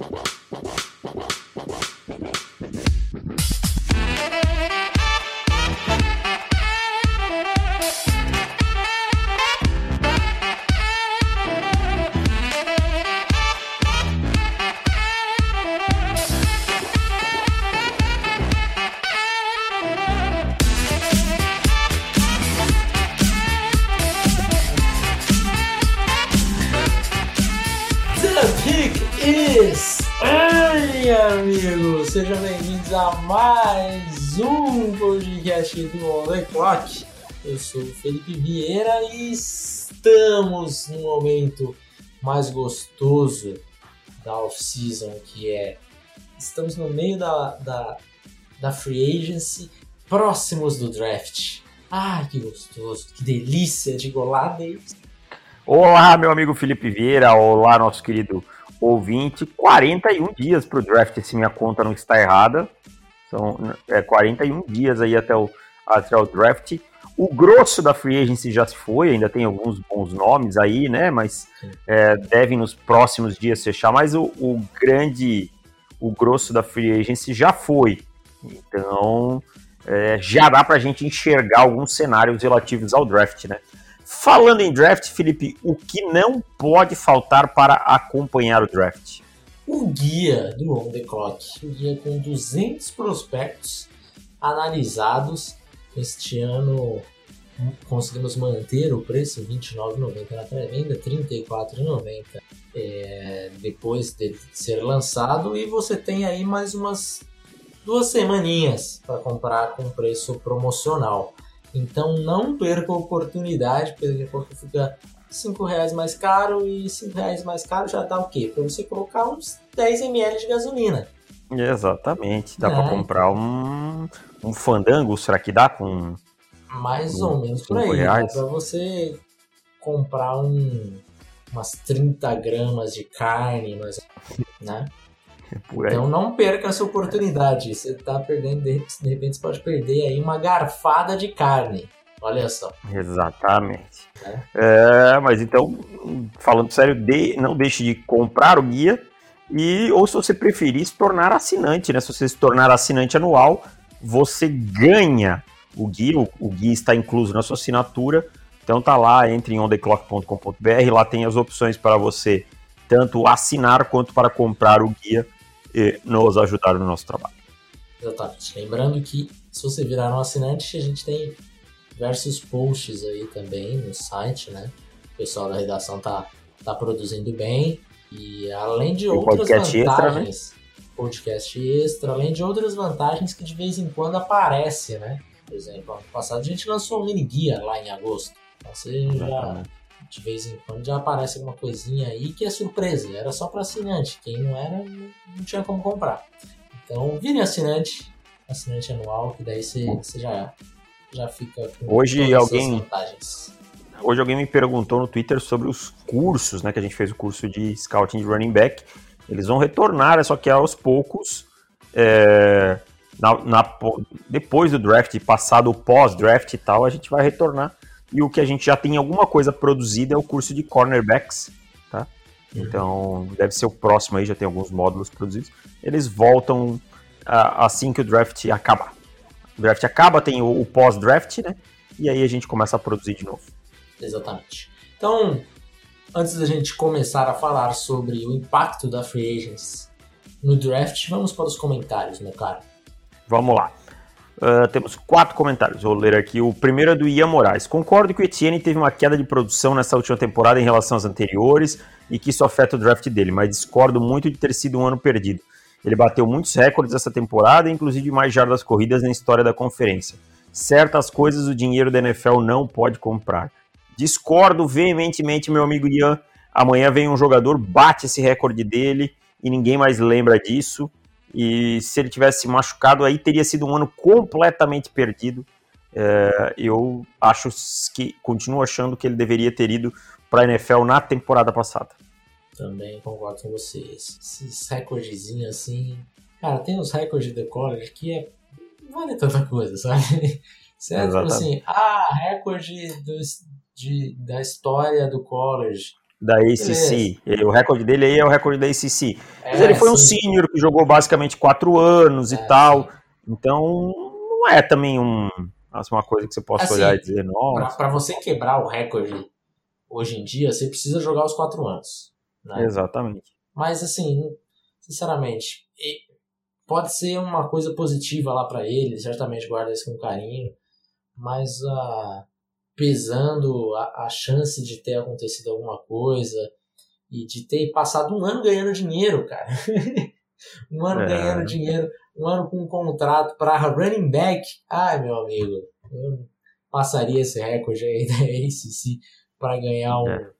Wow. mais um podcast do On The Clock. Eu sou o Felipe Vieira e estamos no momento mais gostoso da off-season, que é estamos no meio da, da, da free agency, próximos do draft. Ai, que gostoso, que delícia de golada. Olá, meu amigo Felipe Vieira, olá, nosso querido ouvinte, 41 dias para o draft, se minha conta não está errada. São é, 41 dias aí até o, até o draft. O grosso da free agency já se foi, ainda tem alguns bons nomes aí, né? Mas é, devem nos próximos dias fechar. Mas o, o, grande, o grosso da free agency já foi. Então é, já dá para a gente enxergar alguns cenários relativos ao draft, né? Falando em draft, Felipe, o que não pode faltar para acompanhar o draft? O guia do On The Clock, o guia com 200 prospectos analisados. Este ano conseguimos manter o preço R$ 29,90 na pré-venda, R$ 34,90 é, depois de ser lançado. E você tem aí mais umas duas semaninhas para comprar com preço promocional. Então não perca a oportunidade, porque daqui a pouco fica 5 reais mais caro e 5 reais mais caro já dá o quê? Para você colocar uns 10 ml de gasolina. Exatamente, dá é. para comprar um, um fandango, será que dá com mais um, ou menos por aí. Dá para você comprar um, umas 30 gramas de carne, mais, né? então não perca essa oportunidade. Você está perdendo, de repente você pode perder aí uma garfada de carne. Olha só. Exatamente. É. É, mas então, falando sério, de, não deixe de comprar o guia e ou se você preferir se tornar assinante, né? Se você se tornar assinante anual, você ganha o guia. O, o guia está incluso na sua assinatura. Então tá lá, entre em ondeclock.com.br, lá tem as opções para você tanto assinar quanto para comprar o guia e nos ajudar no nosso trabalho. Exatamente. Lembrando que se você virar um assinante, a gente tem diversos posts aí também no site, né? O pessoal da redação tá, tá produzindo bem. E além de e outras podcast vantagens, extra, né? podcast extra, além de outras vantagens que de vez em quando aparece, né? Por exemplo, ano passado a gente lançou um mini guia lá em agosto. Então você já de vez em quando já aparece alguma coisinha aí que é surpresa, era só para assinante. Quem não era, não tinha como comprar. Então, vire assinante, assinante anual, que daí você, você já, já fica com Hoje alguém Hoje alguém me perguntou no Twitter sobre os cursos, né? Que a gente fez o curso de scouting de running back. Eles vão retornar, só que aos poucos. É, na, na, depois do draft, passado o pós-draft e tal, a gente vai retornar e o que a gente já tem alguma coisa produzida é o curso de cornerbacks, tá? Uhum. Então, deve ser o próximo aí, já tem alguns módulos produzidos. Eles voltam uh, assim que o draft acabar. O draft acaba, tem o, o pós-draft, né? E aí a gente começa a produzir de novo. Exatamente. Então, antes da gente começar a falar sobre o impacto da free agents no draft, vamos para os comentários, meu cara. Vamos lá. Uh, temos quatro comentários, vou ler aqui. O primeiro é do Ian Moraes. Concordo que o Etienne teve uma queda de produção nessa última temporada em relação às anteriores e que isso afeta o draft dele, mas discordo muito de ter sido um ano perdido. Ele bateu muitos recordes essa temporada, inclusive mais jardas corridas na história da conferência. Certas coisas o dinheiro da NFL não pode comprar. Discordo veementemente, meu amigo Ian. Amanhã vem um jogador, bate esse recorde dele e ninguém mais lembra disso. E se ele tivesse machucado, aí teria sido um ano completamente perdido. É, eu acho que continuo achando que ele deveria ter ido para a NFL na temporada passada. Também concordo com vocês. Esses recordezinhos assim. Cara, tem uns recordes de college que é. Não vale tanta coisa, sabe? Certo? Tipo assim, ah, recorde do, de, da história do college. da ACC. O recorde dele aí é o recorde da ACC. É, Mas ele foi sim. um sênior que jogou basicamente quatro anos é, e tal. Então, não é também um, assim, uma coisa que você possa assim, olhar e dizer, nossa. Para você quebrar o recorde hoje em dia, você precisa jogar os quatro anos. Né? Exatamente. Mas, assim, sinceramente, pode ser uma coisa positiva lá para ele, certamente guarda isso com carinho, mas uh, pesando a, a chance de ter acontecido alguma coisa e de ter passado um ano ganhando dinheiro, cara. um ano é. ganhando dinheiro, um ano com um contrato para running back. Ai, meu amigo, eu passaria esse recorde aí da ACC para ganhar um, é.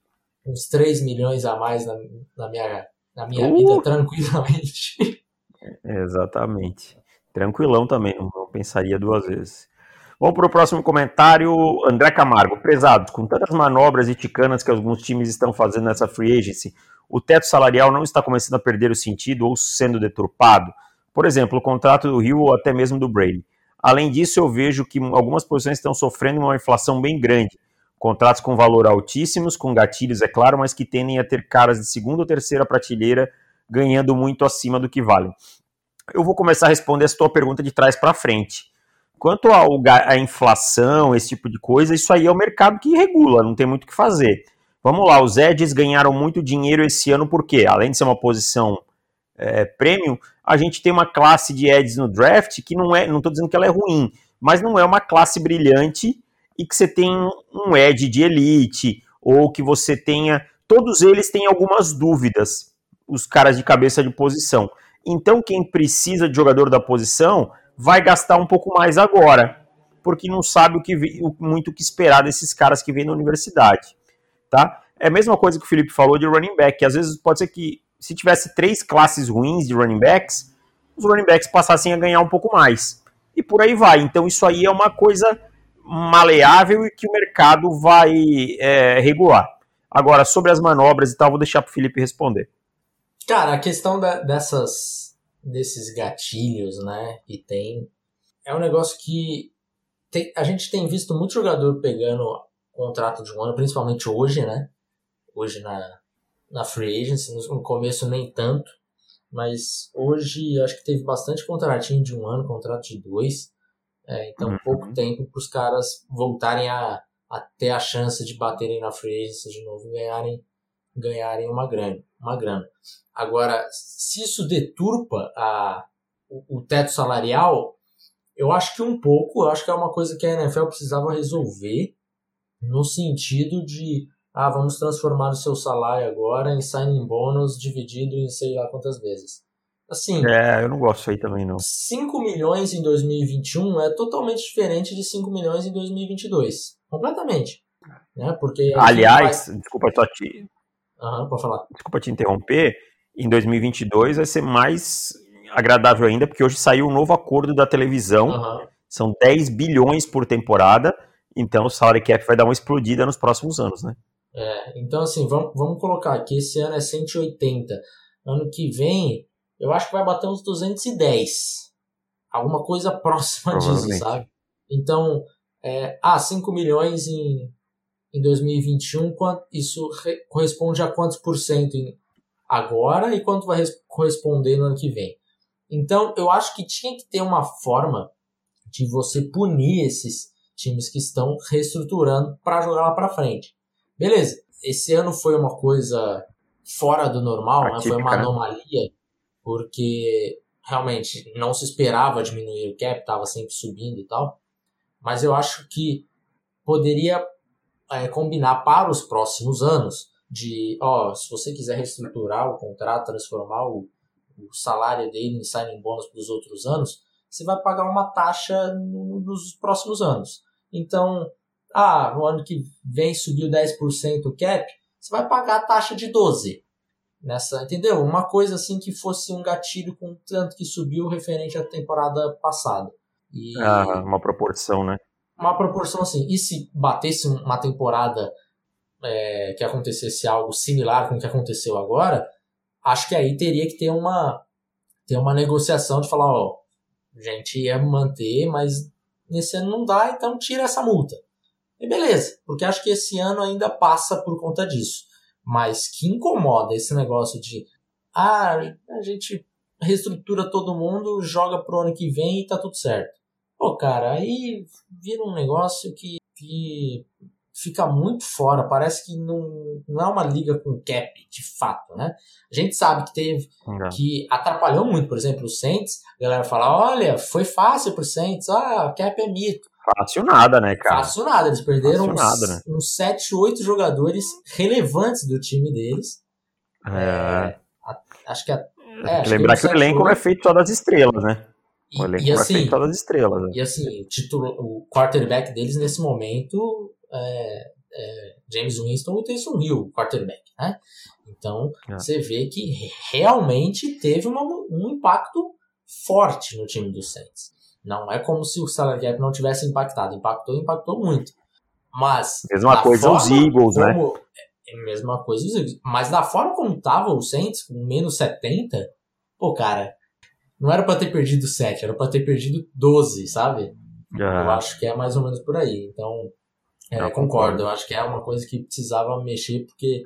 uns 3 milhões a mais na, na minha, na minha uh! vida tranquilamente. Exatamente. Tranquilão também, não, pensaria duas vezes. Vamos para o próximo comentário, André Camargo. Prezados, com tantas manobras e ticanas que alguns times estão fazendo nessa free agency, o teto salarial não está começando a perder o sentido ou sendo deturpado? Por exemplo, o contrato do Rio ou até mesmo do Brady. Além disso, eu vejo que algumas posições estão sofrendo uma inflação bem grande. Contratos com valor altíssimos, com gatilhos, é claro, mas que tendem a ter caras de segunda ou terceira prateleira ganhando muito acima do que valem. Eu vou começar a responder essa tua pergunta de trás para frente. Quanto à inflação, esse tipo de coisa, isso aí é o mercado que regula, não tem muito o que fazer. Vamos lá, os Eds ganharam muito dinheiro esse ano porque, além de ser uma posição é, premium, a gente tem uma classe de Eds no draft que não é, não estou dizendo que ela é ruim, mas não é uma classe brilhante e que você tem um Ed de elite ou que você tenha, todos eles têm algumas dúvidas os caras de cabeça de posição. Então, quem precisa de jogador da posição vai gastar um pouco mais agora, porque não sabe o que muito o que esperar desses caras que vêm da universidade, tá? É a mesma coisa que o Felipe falou de running back, às vezes pode ser que se tivesse três classes ruins de running backs, os running backs passassem a ganhar um pouco mais. E por aí vai. Então isso aí é uma coisa maleável e que o mercado vai é, regular. Agora, sobre as manobras e tal, vou deixar para o Felipe responder. Cara, a questão da, dessas, desses gatilhos, né, que tem, é um negócio que tem, a gente tem visto muito jogador pegando contrato de um ano, principalmente hoje, né, hoje na, na free agency, no começo nem tanto, mas hoje acho que teve bastante contratinho de um ano, contrato de dois, é, então uhum. pouco tempo para os caras voltarem a, a ter a chance de baterem na free agency de novo e ganharem, ganharem uma grana. Uma grana. Agora, se isso deturpa a, o, o teto salarial, eu acho que um pouco, eu acho que é uma coisa que a NFL precisava resolver no sentido de ah, vamos transformar o seu salário agora em signing bônus dividido em sei lá quantas vezes. Assim, é, eu não gosto aí também não. 5 milhões em 2021 é totalmente diferente de 5 milhões em 2022. Completamente. Né? Porque Aliás, vai... desculpa só te... Pode falar. Desculpa te interromper, em 2022 vai ser mais agradável ainda, porque hoje saiu um novo acordo da televisão, uhum. são 10 bilhões por temporada, então o salary cap vai dar uma explodida nos próximos anos, né? É, então assim, vamos, vamos colocar aqui, esse ano é 180, ano que vem eu acho que vai bater uns 210, alguma coisa próxima disso, sabe? Então, é, ah, 5 milhões em, em 2021, isso corresponde a quantos por cento agora e quanto vai corresponder no ano que vem. Então, eu acho que tinha que ter uma forma de você punir esses times que estão reestruturando para jogar lá para frente. Beleza, esse ano foi uma coisa fora do normal, né? foi uma né? anomalia, porque realmente não se esperava diminuir o cap, estava sempre subindo e tal. Mas eu acho que poderia é, combinar para os próximos anos de, ó, se você quiser reestruturar o contrato, transformar o, o salário dele em signing bônus para os outros anos, você vai pagar uma taxa no, nos próximos anos. Então, ah, no ano que vem subiu 10% o cap, você vai pagar a taxa de 12 nessa, entendeu? Uma coisa assim que fosse um gatilho com tanto que subiu referente à temporada passada. E, ah, uma proporção, né? Uma proporção assim. E se batesse uma temporada é, que acontecesse algo similar com o que aconteceu agora, acho que aí teria que ter uma, ter uma negociação de falar, ó, a gente ia manter, mas nesse ano não dá, então tira essa multa. E beleza, porque acho que esse ano ainda passa por conta disso. mas que incomoda esse negócio de ah, a gente reestrutura todo mundo, joga pro ano que vem e tá tudo certo. Pô, cara, aí vira um negócio que, que fica muito fora. Parece que não, não é uma liga com cap, de fato, né? A gente sabe que teve, que atrapalhou muito, por exemplo, o Saints. A galera fala, olha, foi fácil pro Saints, ah, cap é mito. Fácil nada, né, cara? Fácil nada, eles perderam uns, nada, né? uns 7, 8 jogadores relevantes do time deles. É... é acho que a, é, Lembrar que, que o elenco é feito só das estrelas, né? Elenco e, assim, das estrelas. Né? E assim, o, título, o quarterback deles nesse momento é, é James Winston e Taysom Hill, o quarterback, né? Então, é. você vê que realmente teve uma, um impacto forte no time do Saints. Não é como se o salary cap não tivesse impactado. Impactou, impactou muito. Mas. Mesma coisa os Eagles, né? como, né? É mesma coisa os Eagles. Mas da forma como tava o Saints, com menos 70, pô, cara, não era para ter perdido 7, era para ter perdido 12, sabe? Eu acho que é mais ou menos por aí. Então, é, concordo. concordo. Eu acho que é uma coisa que precisava mexer, porque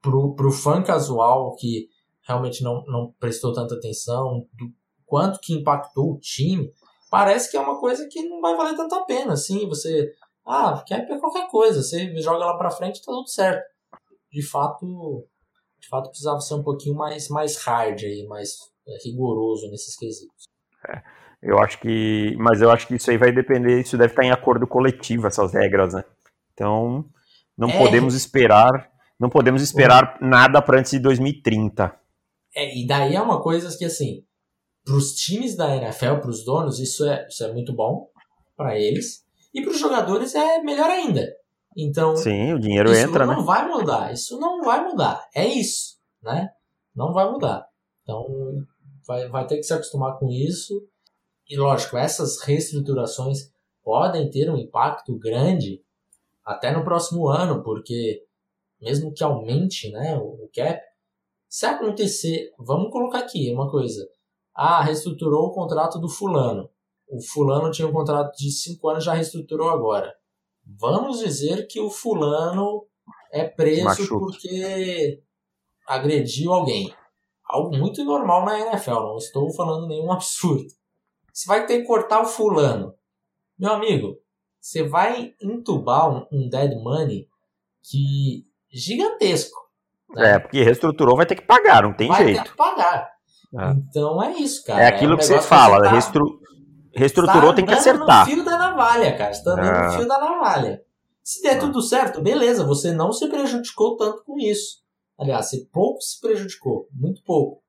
pro, pro fã casual que realmente não, não prestou tanta atenção, do quanto que impactou o time, parece que é uma coisa que não vai valer tanta pena, assim, você, ah, quer qualquer coisa, você joga lá pra frente e tá tudo certo. De fato, de fato precisava ser um pouquinho mais, mais hard aí, mais é, rigoroso nesses quesitos. É, eu acho que, mas eu acho que isso aí vai depender, isso deve estar em acordo coletivo, essas regras, né? Então, não é. podemos esperar, não podemos esperar uhum. nada para antes de 2030. É, e daí é uma coisa que, assim, para os times da NFL, para os donos, isso é, isso é muito bom para eles. E para os jogadores é melhor ainda. Então, Sim, o dinheiro isso entra, não né? vai mudar. Isso não vai mudar. É isso, né? Não vai mudar. Então, vai, vai ter que se acostumar com isso. E lógico, essas reestruturações podem ter um impacto grande até no próximo ano, porque mesmo que aumente né, o cap, se acontecer, vamos colocar aqui uma coisa, ah, reestruturou o contrato do fulano. O fulano tinha um contrato de 5 anos, já reestruturou agora. Vamos dizer que o fulano é preso porque agrediu alguém. Algo muito normal na NFL, não estou falando nenhum absurdo. Você vai ter que cortar o fulano. Meu amigo, você vai entubar um, um dead money que gigantesco. Né? É, porque reestruturou, vai ter que pagar, não tem vai jeito. Vai ter que pagar. É. Então é isso, cara. É aquilo é um que você fala, que tá, restru... reestruturou, tem que acertar. no fio da navalha, cara. Você tá andando é. no fio da navalha. Se der é. tudo certo, beleza, você não se prejudicou tanto com isso. Aliás, você pouco se prejudicou, muito pouco.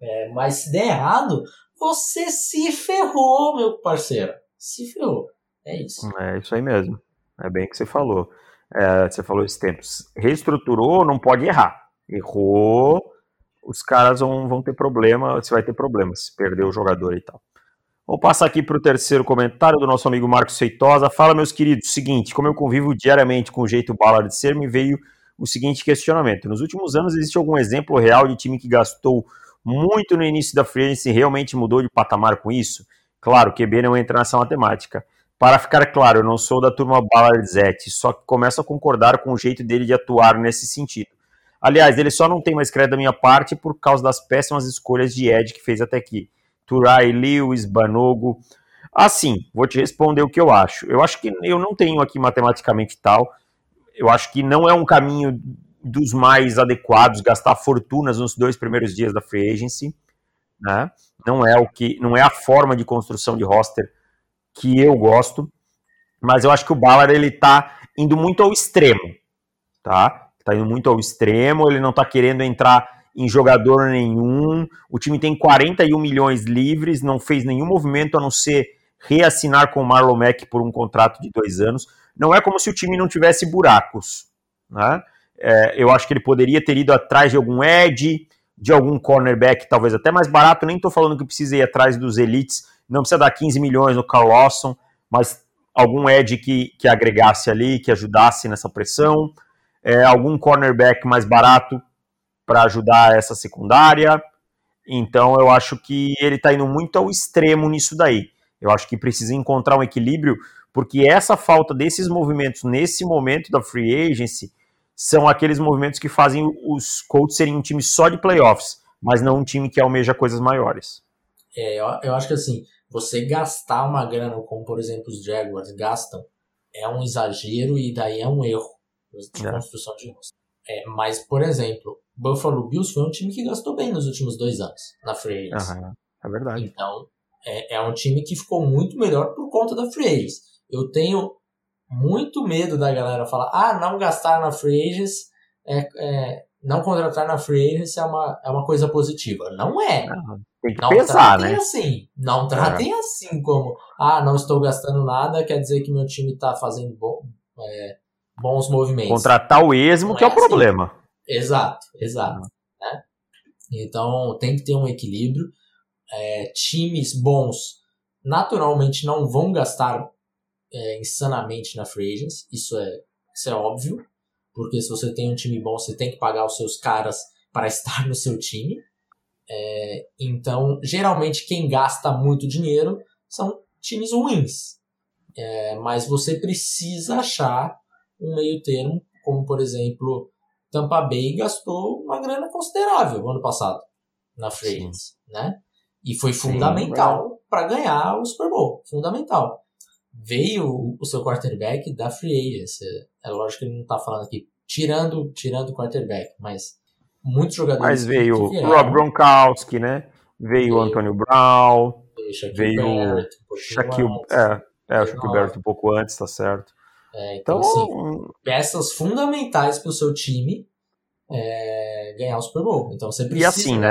É, mas se der errado, você se ferrou, meu parceiro. Se ferrou. É isso. É isso aí mesmo. É bem o que você falou. É, você falou esses tempos. Reestruturou, não pode errar. Errou, os caras vão, vão ter problema, você vai ter problemas, se perder o jogador e tal. Vou passar aqui para o terceiro comentário do nosso amigo Marcos Feitosa. Fala, meus queridos, seguinte, como eu convivo diariamente com o jeito bala de ser, me veio o seguinte questionamento. Nos últimos anos, existe algum exemplo real de time que gastou muito no início da free e realmente mudou de patamar com isso? Claro, QB não entra nessa matemática. Para ficar claro, eu não sou da turma Balarzete, só que começo a concordar com o jeito dele de atuar nesse sentido. Aliás, ele só não tem mais crédito da minha parte por causa das péssimas escolhas de Ed que fez até aqui. Turai, Lewis, Banogo. Assim, vou te responder o que eu acho. Eu acho que eu não tenho aqui matematicamente tal. Eu acho que não é um caminho dos mais adequados gastar fortunas nos dois primeiros dias da free agency, né? Não é o que, não é a forma de construção de roster que eu gosto, mas eu acho que o Ballard ele tá indo muito ao extremo, tá? Tá indo muito ao extremo, ele não tá querendo entrar em jogador nenhum. O time tem 41 milhões livres, não fez nenhum movimento a não ser reassinar com o Marlon Mack por um contrato de dois anos. Não é como se o time não tivesse buracos, né? É, eu acho que ele poderia ter ido atrás de algum edge, de algum cornerback, talvez até mais barato. Nem estou falando que precisa ir atrás dos elites, não precisa dar 15 milhões no Carl Lawson, mas algum edge que, que agregasse ali, que ajudasse nessa pressão, é, algum cornerback mais barato para ajudar essa secundária. Então eu acho que ele está indo muito ao extremo nisso daí. Eu acho que precisa encontrar um equilíbrio, porque essa falta desses movimentos nesse momento da free agency são aqueles movimentos que fazem os Colts serem um time só de playoffs, mas não um time que almeja coisas maiores. É, eu, eu acho que assim, você gastar uma grana, como por exemplo os Jaguars gastam, é um exagero e daí é um erro de é. construção de rosto. É, mas, por exemplo, Buffalo Bills foi um time que gastou bem nos últimos dois anos na Free Agents. Uhum, é verdade. Então, é, é um time que ficou muito melhor por conta da Free Agents. Eu tenho muito medo da galera falar, ah, não gastar na Free Agents, é, é, não contratar na Free Agents é uma, é uma coisa positiva. Não é. Uhum. Tem que não pensar, tratem né? assim. Não tratem é. assim como, ah, não estou gastando nada, quer dizer que meu time está fazendo bom, é, bons movimentos. Contratar o esmo não que é, é o assim. problema. Exato, exato. Né? Então tem que ter um equilíbrio. É, times bons naturalmente não vão gastar é, insanamente na free agents, isso é, isso é óbvio, porque se você tem um time bom, você tem que pagar os seus caras para estar no seu time. É, então, geralmente, quem gasta muito dinheiro são times ruins. É, mas você precisa achar um meio termo, como por exemplo, Tampa Bay gastou uma grana considerável ano passado na free né? E foi fundamental para ganhar o Super Bowl, fundamental. Veio o seu quarterback da free agency. É lógico que ele não está falando aqui tirando tirando o quarterback, mas muitos jogadores. Mas veio o Rob Gronkowski, né? Veio o Antônio Brown, veio o Shaquille, é, é, o Shaquille Barrett um pouco antes, tá certo. É, então, então assim, peças fundamentais para o seu time é, ganhar o Super Bowl. Então você precisa. E assim, né,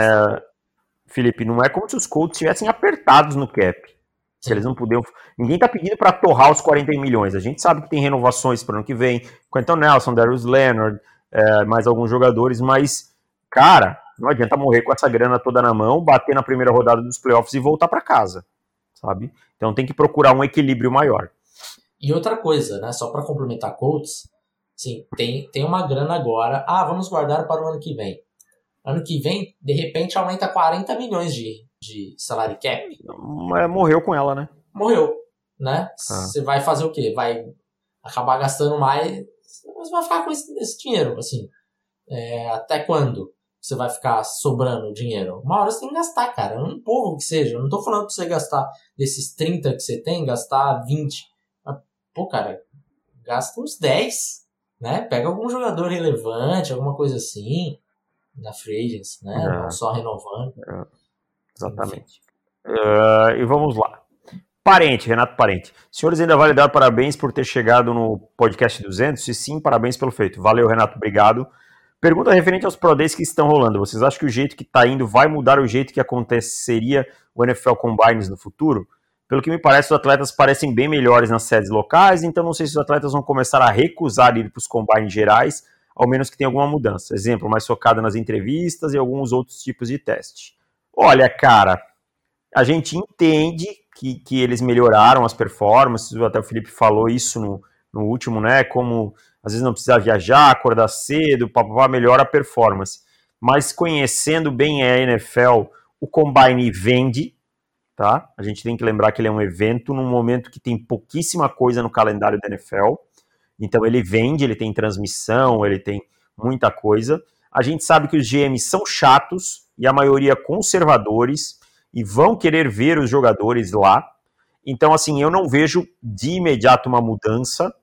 Felipe, não é como se os Colts estivessem apertados no cap. Se eles não puderam. Ninguém tá pedindo para torrar os 40 milhões. A gente sabe que tem renovações para o ano que vem. Quentin Nelson, Darius Leonard, é, mais alguns jogadores, mas Cara, não adianta morrer com essa grana toda na mão, bater na primeira rodada dos playoffs e voltar para casa, sabe? Então tem que procurar um equilíbrio maior. E outra coisa, né, só para complementar Colts, sim, tem, tem uma grana agora, ah, vamos guardar para o ano que vem. Ano que vem, de repente, aumenta 40 milhões de, de salário cap. Mas morreu com ela, né? Morreu, né? Ah. Você ah. vai fazer o quê? Vai acabar gastando mais, você vai ficar com esse, esse dinheiro, assim. É, até quando? você vai ficar sobrando dinheiro? Uma hora você tem que gastar, cara. Um pouco que seja. Eu não tô falando pra você gastar desses 30 que você tem, gastar 20. Mas, pô, cara, gasta uns 10, né? Pega algum jogador relevante, alguma coisa assim, na free agency, né? É. Não só renovando. É. Exatamente. Uh, e vamos lá. Parente, Renato Parente. Senhores, ainda vale dar parabéns por ter chegado no podcast 200? E sim, parabéns pelo feito. Valeu, Renato, obrigado. Pergunta referente aos Pro Days que estão rolando. Vocês acham que o jeito que está indo vai mudar o jeito que aconteceria o NFL Combines no futuro? Pelo que me parece, os atletas parecem bem melhores nas sedes locais, então não sei se os atletas vão começar a recusar ir para os combines gerais, ao menos que tenha alguma mudança. Exemplo, mais focada nas entrevistas e alguns outros tipos de teste. Olha, cara, a gente entende que, que eles melhoraram as performances, até o Felipe falou isso no, no último, né? Como às vezes não precisa viajar, acordar cedo, papapá, melhora a performance. Mas conhecendo bem a NFL, o Combine vende, tá? A gente tem que lembrar que ele é um evento num momento que tem pouquíssima coisa no calendário da NFL. Então ele vende, ele tem transmissão, ele tem muita coisa. A gente sabe que os GMs são chatos e a maioria conservadores e vão querer ver os jogadores lá. Então, assim, eu não vejo de imediato uma mudança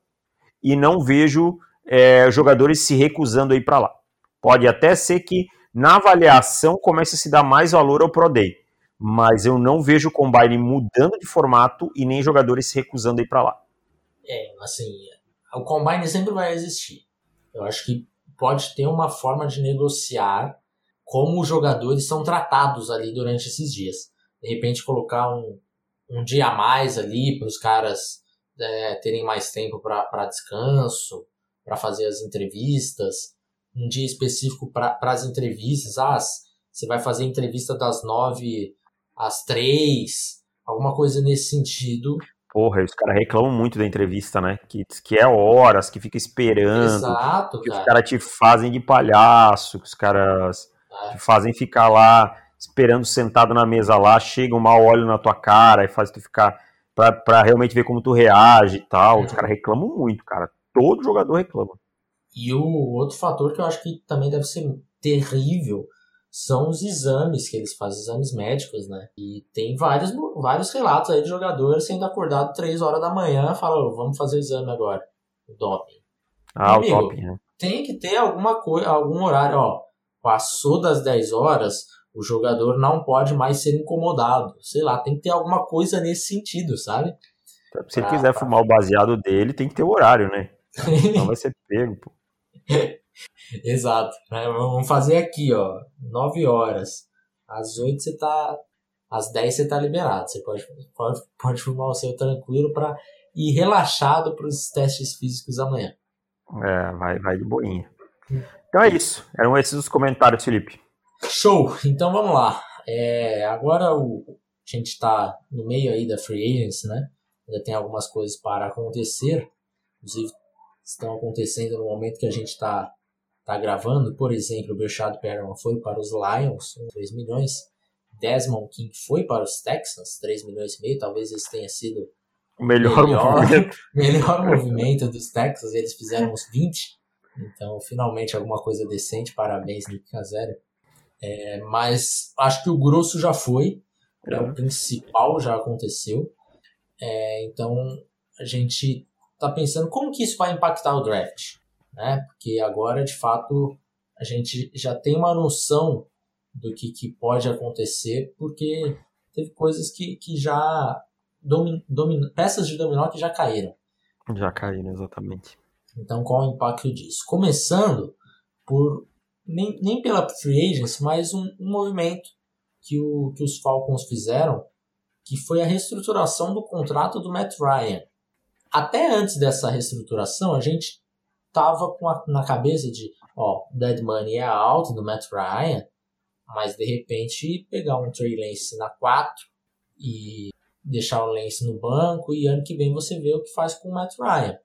e não vejo é, jogadores se recusando a ir para lá. Pode até ser que na avaliação comece a se dar mais valor ao Pro Day, mas eu não vejo o Combine mudando de formato e nem jogadores se recusando a ir para lá. É, assim, o Combine sempre vai existir. Eu acho que pode ter uma forma de negociar como os jogadores são tratados ali durante esses dias. De repente colocar um, um dia a mais ali para os caras é, terem mais tempo para descanso, para fazer as entrevistas, um dia específico para as entrevistas. Ah, você vai fazer entrevista das nove às três, alguma coisa nesse sentido. Porra, os caras reclamam muito da entrevista, né? Que, que é horas, que fica esperando. Exato, que cara. os caras te fazem de palhaço, que os caras. Te fazem ficar lá esperando sentado na mesa lá, chega um mau óleo na tua cara e faz tu ficar para realmente ver como tu reage e tal. Os caras reclamam muito, cara. Todo jogador reclama. E o outro fator que eu acho que também deve ser terrível são os exames que eles fazem, exames médicos, né? E tem vários, vários relatos aí de jogadores sendo acordado 3 horas da manhã e falam, vamos fazer o exame agora, o doping. Ah, Amigo, o doping, né? Tem que ter alguma coisa, algum horário, ó, passou das 10 horas, o jogador não pode mais ser incomodado. Sei lá, tem que ter alguma coisa nesse sentido, sabe? Se ele quiser fumar o baseado dele, tem que ter o horário, né? Não vai ser pego, pô. Exato. Né? Vamos fazer aqui, ó. 9 horas. Às 8 você tá. Às 10 você tá liberado. Você pode, pode, pode fumar o seu tranquilo para ir relaxado para os testes físicos amanhã. É, vai, vai de boinha. Então é isso. Eram esses os comentários, Felipe. Show! Então vamos lá. É, agora o, a gente está no meio aí da free agency, né? Ainda tem algumas coisas para acontecer. Inclusive, estão acontecendo no momento que a gente está tá gravando. Por exemplo, o Berchado Perriman foi para os Lions, 3 milhões. Desmond King foi para os Texans, 3 milhões e meio. Talvez esse tenha sido o melhor, melhor movimento. melhor movimento dos Texans. Eles fizeram uns 20. Então, finalmente, alguma coisa decente. Parabéns, Nick Casério. É, mas acho que o grosso já foi. É. O principal já aconteceu. É, então, a gente está pensando como que isso vai impactar o draft, né? Porque agora, de fato, a gente já tem uma noção do que, que pode acontecer, porque teve coisas que, que já domin, domin, peças de dominó que já caíram. Já caíram, exatamente. Então, qual o impacto disso? Começando por nem, nem pela free agents, mas um, um movimento que, o, que os Falcons fizeram, que foi a reestruturação do contrato do Matt Ryan até antes dessa reestruturação, a gente tava com a, na cabeça de, ó, dead money é alto do Matt Ryan, mas de repente pegar um Trey Lance na 4 e deixar o Lance no banco e ano que vem você vê o que faz com o Matt Ryan.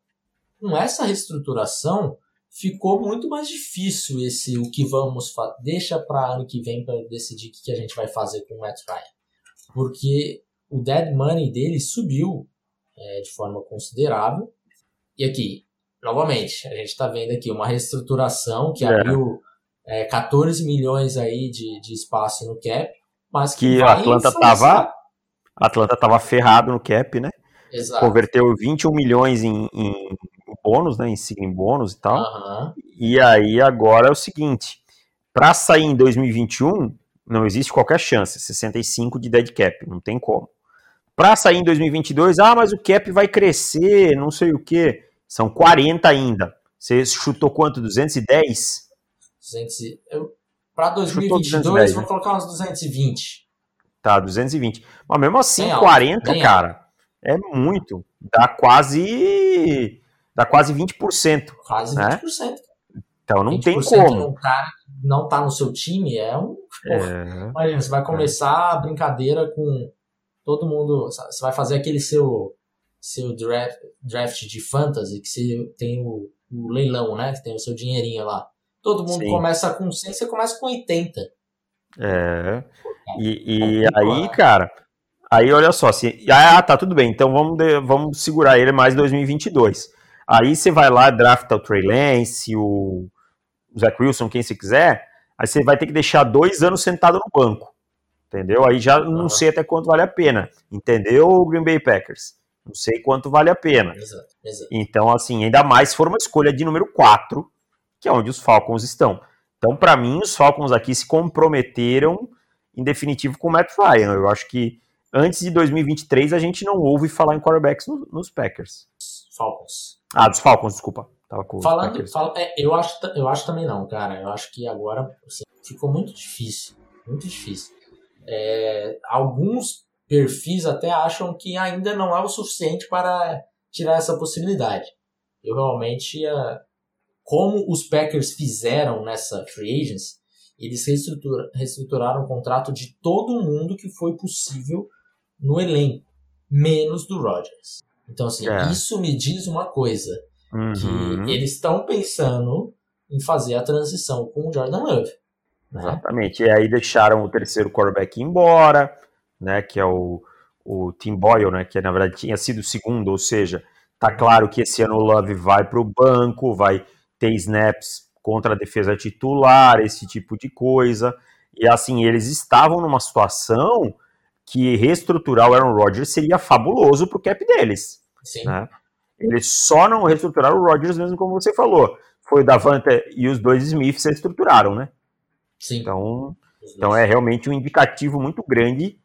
Com essa reestruturação, ficou muito mais difícil esse o que vamos fazer. Deixa para ano que vem para decidir o que a gente vai fazer com o Matt Ryan. Porque o dead money dele subiu é, de forma considerável. E aqui, novamente, a gente está vendo aqui uma reestruturação que é. abriu é, 14 milhões aí de, de espaço no cap, mas que, que a Atlanta estava Atlanta tava ferrado no cap, né? Exato. Converteu 21 milhões em, em bônus, né? Em signing bônus e tal. Uhum. E aí agora é o seguinte: para sair em 2021, não existe qualquer chance. 65 de dead cap, não tem como. Para sair em 2022, ah, mas o cap vai crescer, não sei o que. São 40 ainda. Você chutou quanto? 210? 200, para 2022, vou né? colocar uns 220. Tá, 220. Mas mesmo assim, bem 40, alto, cara, é muito. Dá quase. Dá quase 20%. Quase né? 20%. Então não tem como. Um cara não tá no seu time é um. É. Imagina, você vai começar a brincadeira com todo mundo. Você vai fazer aquele seu, seu draft, draft de fantasy, que você tem o, o leilão, né? Que tem o seu dinheirinho lá. Todo mundo Sim. começa com 100, você começa com 80. É. E, e aí, cara, aí olha só, se, ah, tá, tudo bem, então vamos, de, vamos segurar ele mais 2022. Aí você vai lá, drafta o Trey Lance, o Zach Wilson, quem você quiser, aí você vai ter que deixar dois anos sentado no banco entendeu? Aí já não sei até quanto vale a pena, entendeu, Green Bay Packers? Não sei quanto vale a pena. Exato, exato. Então, assim, ainda mais se for uma escolha de número 4, que é onde os Falcons estão. Então, para mim, os Falcons aqui se comprometeram, em definitivo, com o Matt Ryan. Eu acho que antes de 2023 a gente não ouve falar em quarterbacks no, nos Packers. Falcons. Ah, dos Falcons, desculpa. Tava com Falando, fala, é, eu, acho, eu acho também não, cara. Eu acho que agora assim, ficou muito difícil. Muito difícil. É, alguns perfis até acham que ainda não é o suficiente para tirar essa possibilidade. Eu realmente, é, como os Packers fizeram nessa free agents, eles reestrutura, reestruturaram o contrato de todo mundo que foi possível no elenco, menos do Rodgers. Então, assim, é. isso me diz uma coisa, uhum. que eles estão pensando em fazer a transição com o Jordan Love. Né? Exatamente. E aí deixaram o terceiro quarterback embora, né? Que é o, o Tim Boyle, né? Que na verdade tinha sido o segundo, ou seja, tá claro que esse ano o Love vai para o banco, vai ter snaps contra a defesa titular, esse tipo de coisa. E assim, eles estavam numa situação que reestruturar o Aaron Rodgers seria fabuloso para o cap deles. Sim. Né? Eles só não reestruturaram o Rodgers mesmo como você falou. Foi o Davante e os dois Smiths reestruturaram, né? Sim. Então, então é realmente um indicativo muito grande.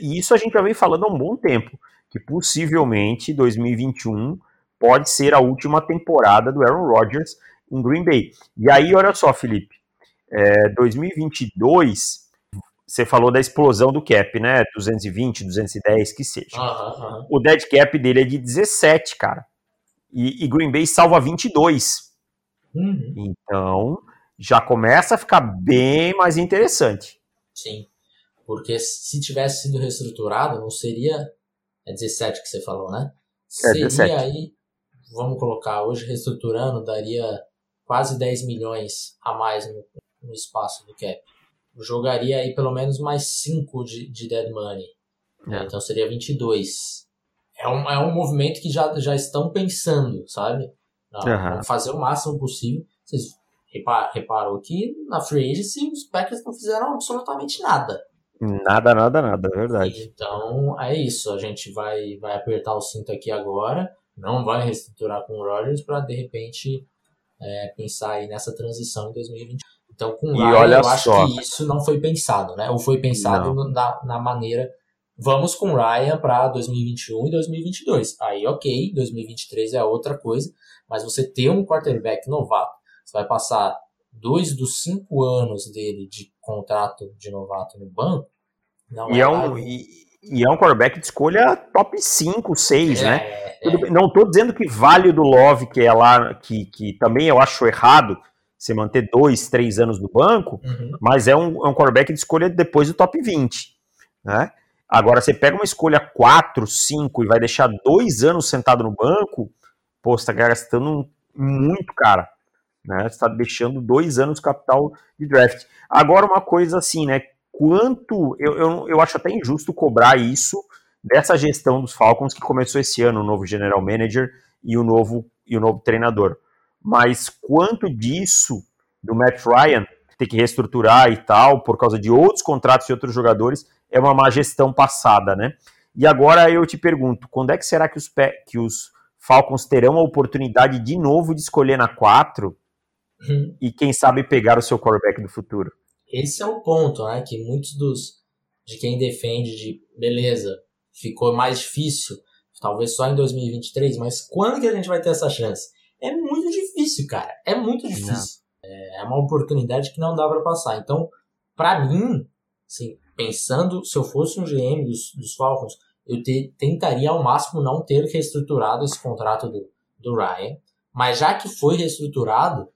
E isso a gente já vem falando há um bom tempo. Que possivelmente 2021 pode ser a última temporada do Aaron Rodgers em Green Bay. E aí, olha só, Felipe. É, 2022 você falou da explosão do cap, né? 220, 210, que seja. Uhum, uhum. O dead cap dele é de 17, cara. E, e Green Bay salva 22. Uhum. Então, já começa a ficar bem mais interessante. Sim. Porque se tivesse sido reestruturado, não seria. É 17 que você falou, né? É seria 17. aí, vamos colocar, hoje reestruturando, daria quase 10 milhões a mais no, no espaço do cap jogaria aí pelo menos mais 5 de, de dead money. É. Então seria 22. É um, é um movimento que já, já estão pensando, sabe? Não, uhum. Vamos fazer o máximo possível. Vocês repar, reparou que na free agency os Packers não fizeram absolutamente nada. Nada, nada, nada, é verdade. Então é isso. A gente vai, vai apertar o cinto aqui agora. Não vai reestruturar com o Rodgers para de repente é, pensar aí nessa transição em 2020. Então, com o Ryan, eu acho só. que isso não foi pensado, né? Ou foi pensado na, na maneira. Vamos com o Ryan para 2021 e 2022. Aí, ok, 2023 é outra coisa, mas você ter um quarterback novato, você vai passar dois dos cinco anos dele de contrato de novato no banco. Não e, é, é um, e, e, é um quarterback de escolha top 5, 6, é, né? É. Não estou dizendo que vale do Love, que é lá, que, que também eu acho errado você manter dois, três anos no banco, uhum. mas é um, é um quarterback de escolha depois do top 20. Né? Agora, você pega uma escolha 4, 5 e vai deixar dois anos sentado no banco, pô, você tá gastando muito, cara. Né? Você está deixando dois anos capital de draft. Agora, uma coisa assim, né? Quanto. Eu, eu, eu acho até injusto cobrar isso dessa gestão dos Falcons que começou esse ano, o novo general manager e o novo, e o novo treinador mas quanto disso do Matt Ryan ter que reestruturar e tal, por causa de outros contratos e outros jogadores, é uma má gestão passada, né? E agora eu te pergunto, quando é que será que os, que os Falcons terão a oportunidade de novo de escolher na 4 hum. e quem sabe pegar o seu quarterback do futuro? Esse é o ponto, né? Que muitos dos de quem defende de beleza, ficou mais difícil, talvez só em 2023, mas quando que a gente vai ter essa chance? É muito difícil, cara. É muito difícil. É, é uma oportunidade que não dá para passar. Então, para mim, assim, pensando, se eu fosse um GM dos, dos Falcons, eu te, tentaria ao máximo não ter reestruturado esse contrato do, do Ryan. Mas já que foi reestruturado,